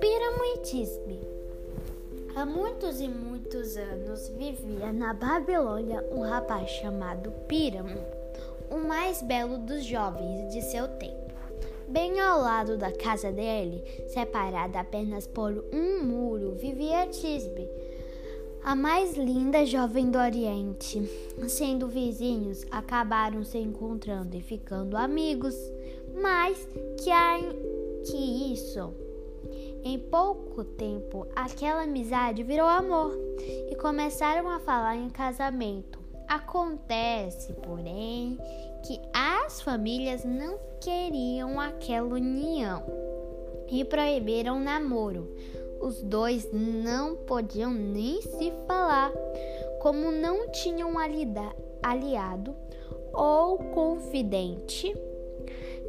Píramo e Tisbe Há muitos e muitos anos vivia na Babilônia um rapaz chamado Píramo, o mais belo dos jovens de seu tempo. Bem ao lado da casa dele, separada apenas por um muro, vivia Tisbe, a mais linda jovem do Oriente. Sendo vizinhos, acabaram se encontrando e ficando amigos. Mas que, que isso? Em pouco tempo, aquela amizade virou amor e começaram a falar em casamento. Acontece, porém, que as famílias não queriam aquela união e proibiram o namoro. Os dois não podiam nem se falar, como não tinham aliado ou confidente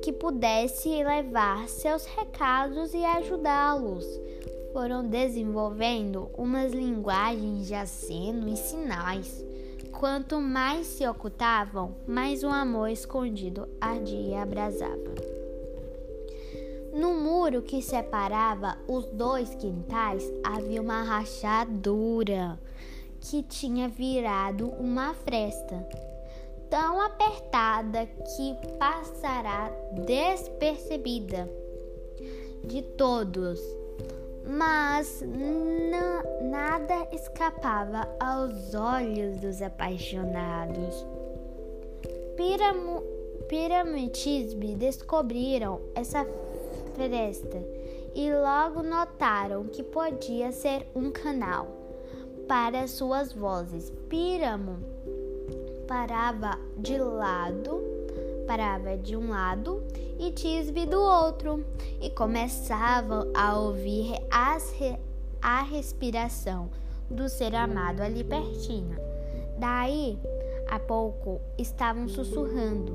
que pudesse levar seus recados e ajudá-los. Foram desenvolvendo umas linguagens de aceno e sinais. Quanto mais se ocultavam, mais o amor escondido ardia e abrasava. No muro que separava os dois quintais havia uma rachadura que tinha virado uma fresta tão apertada que passará despercebida de todos, mas nada escapava aos olhos dos apaixonados. Piramo e Tisbe descobriram essa e logo notaram que podia ser um canal para suas vozes. Piramo parava de lado, parava de um lado e Tisbe do outro, e começavam a ouvir re, a respiração do ser amado ali pertinho. Daí a pouco estavam sussurrando: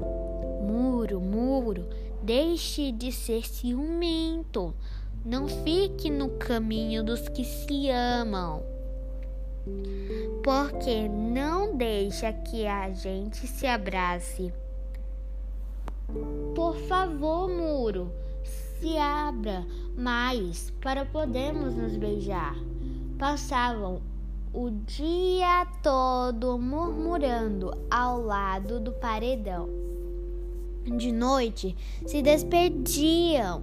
Muro, muro, deixe de ser ciumento. Não fique no caminho dos que se amam porque não deixa que a gente se abrace. Por favor, muro, se abra mais para podermos nos beijar. Passavam o dia todo murmurando ao lado do paredão. De noite se despediam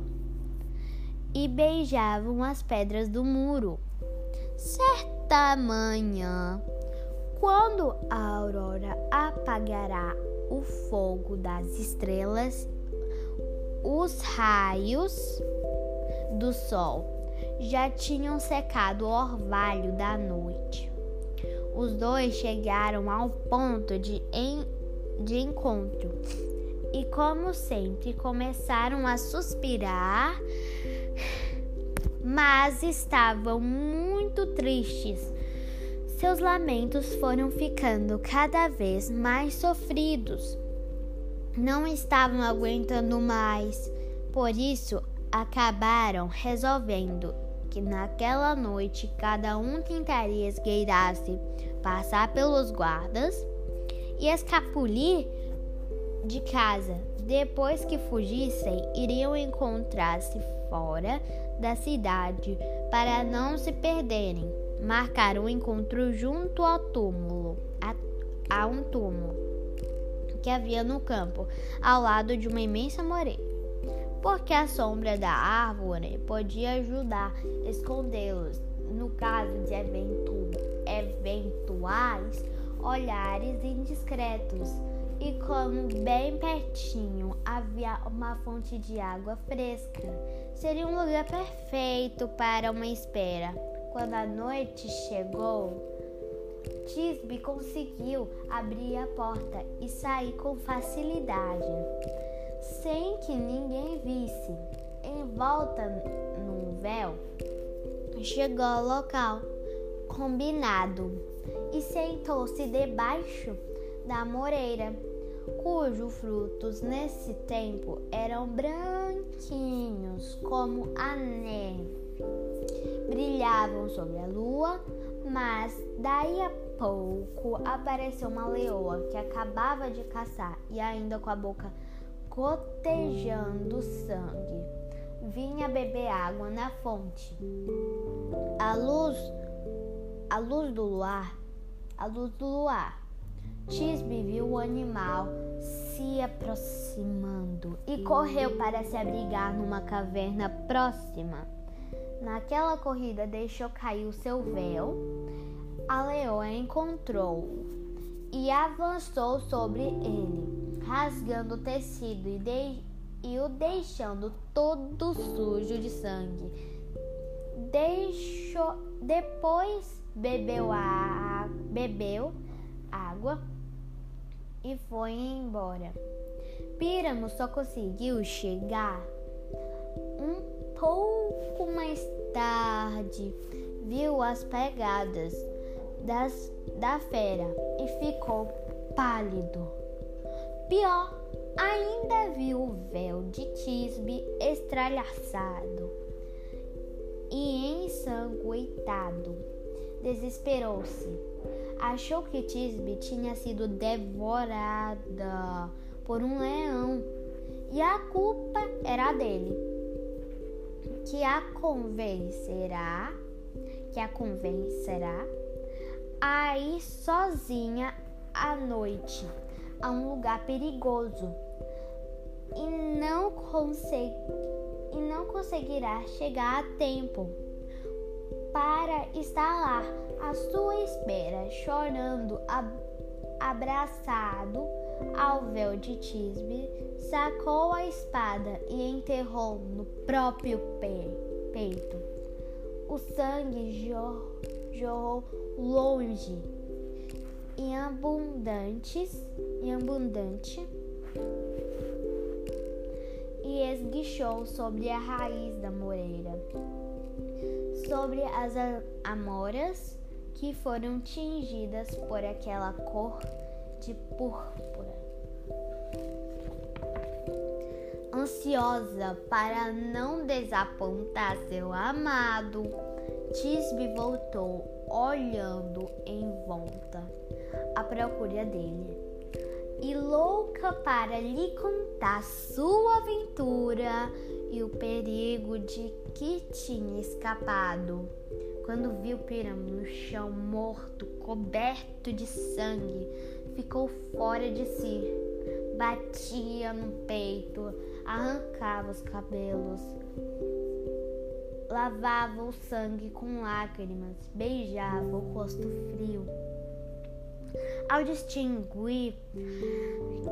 e beijavam as pedras do muro. Certa manhã, quando a aurora apagará o fogo das estrelas, os raios do sol já tinham secado o orvalho da noite. Os dois chegaram ao ponto de, en de encontro e, como sempre, começaram a suspirar, mas estavam muito tristes seus lamentos foram ficando cada vez mais sofridos. Não estavam aguentando mais, por isso acabaram resolvendo que naquela noite cada um tentaria esgueirar-se, passar pelos guardas e escapulir de casa. Depois que fugissem, iriam encontrar-se fora da cidade para não se perderem marcaram um encontro junto ao túmulo, a, a um túmulo que havia no campo, ao lado de uma imensa moreira, porque a sombra da árvore podia ajudar a escondê-los no caso de evento, eventuais olhares indiscretos. E como bem pertinho havia uma fonte de água fresca, seria um lugar perfeito para uma espera. Quando a noite chegou, Tisbe conseguiu abrir a porta e sair com facilidade, sem que ninguém visse. Envolta num véu, chegou ao local combinado e sentou-se debaixo da moreira, cujos frutos nesse tempo eram branquinhos como a neve brilhavam sobre a lua, mas daí a pouco apareceu uma leoa que acabava de caçar e ainda com a boca gotejando sangue. Vinha beber água na fonte. A luz, a luz do luar, a luz do luar. Tisbe viu o animal se aproximando e correu para se abrigar numa caverna próxima. Naquela corrida deixou cair o seu véu. A leoa encontrou-o e avançou sobre ele, rasgando o tecido e, de, e o deixando todo sujo de sangue. Deixou, depois bebeu, a, bebeu água e foi embora. Píramo só conseguiu chegar um pouco mais tarde. Viu as pegadas das, da fera e ficou pálido. Pior, ainda viu o véu de Tisbe estralhaçado e ensanguentado. Desesperou-se. Achou que Tisbe tinha sido devorada por um leão e a culpa era dele. Que a convencerá, que a convencerá a ir sozinha à noite a um lugar perigoso e não, consegue, e não conseguirá chegar a tempo para estar lá à sua espera, chorando, ab abraçado ao véu de Tisbe, sacou a espada e enterrou no próprio pe peito. O sangue jorrou longe e abundantes e abundante e esguichou sobre a raiz da moreira, sobre as amoras que foram tingidas por aquela cor de púrpura. Ansiosa para não desapontar seu amado, Tisbe voltou olhando em volta à procura dele e louca para lhe contar sua aventura e o perigo de que tinha escapado. Quando viu Piramo no chão morto, coberto de sangue, ficou fora de si. Batia no peito, arrancava os cabelos, lavava o sangue com lágrimas, beijava o rosto frio. Ao distinguir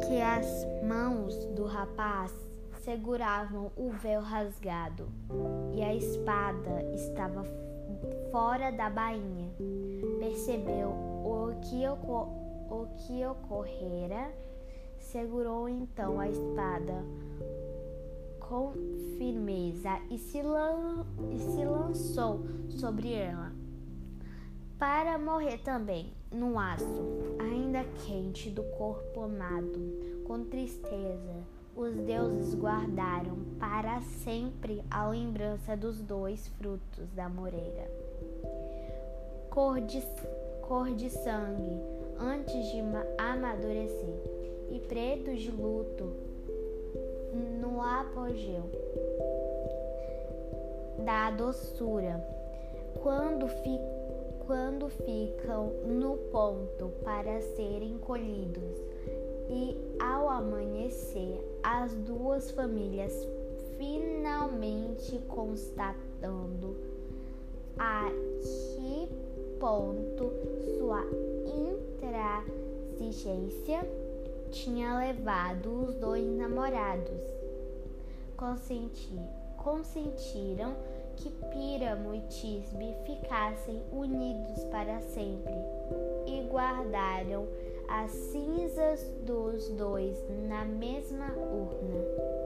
que as mãos do rapaz seguravam o véu rasgado e a espada estava fora da bainha, percebeu o que, o que ocorrera, segurou então a espada com firmeza e se, lan e se lançou sobre ela para morrer também no aço, ainda quente do corpo amado. Com tristeza, os deuses guardaram para sempre a lembrança dos dois frutos da moreira. Cor de, cor de sangue antes de amadurecer e preto de luto no apogeu da doçura, quando, fi, quando ficam no ponto para serem colhidos, e ao amanhecer, as duas famílias finalmente constatando a que ponto sua intransigência tinha levado os dois namorados. Consenti, consentiram que Píramo e Tisbe ficassem unidos para sempre e guardaram as cinzas dos dois na mesma urna.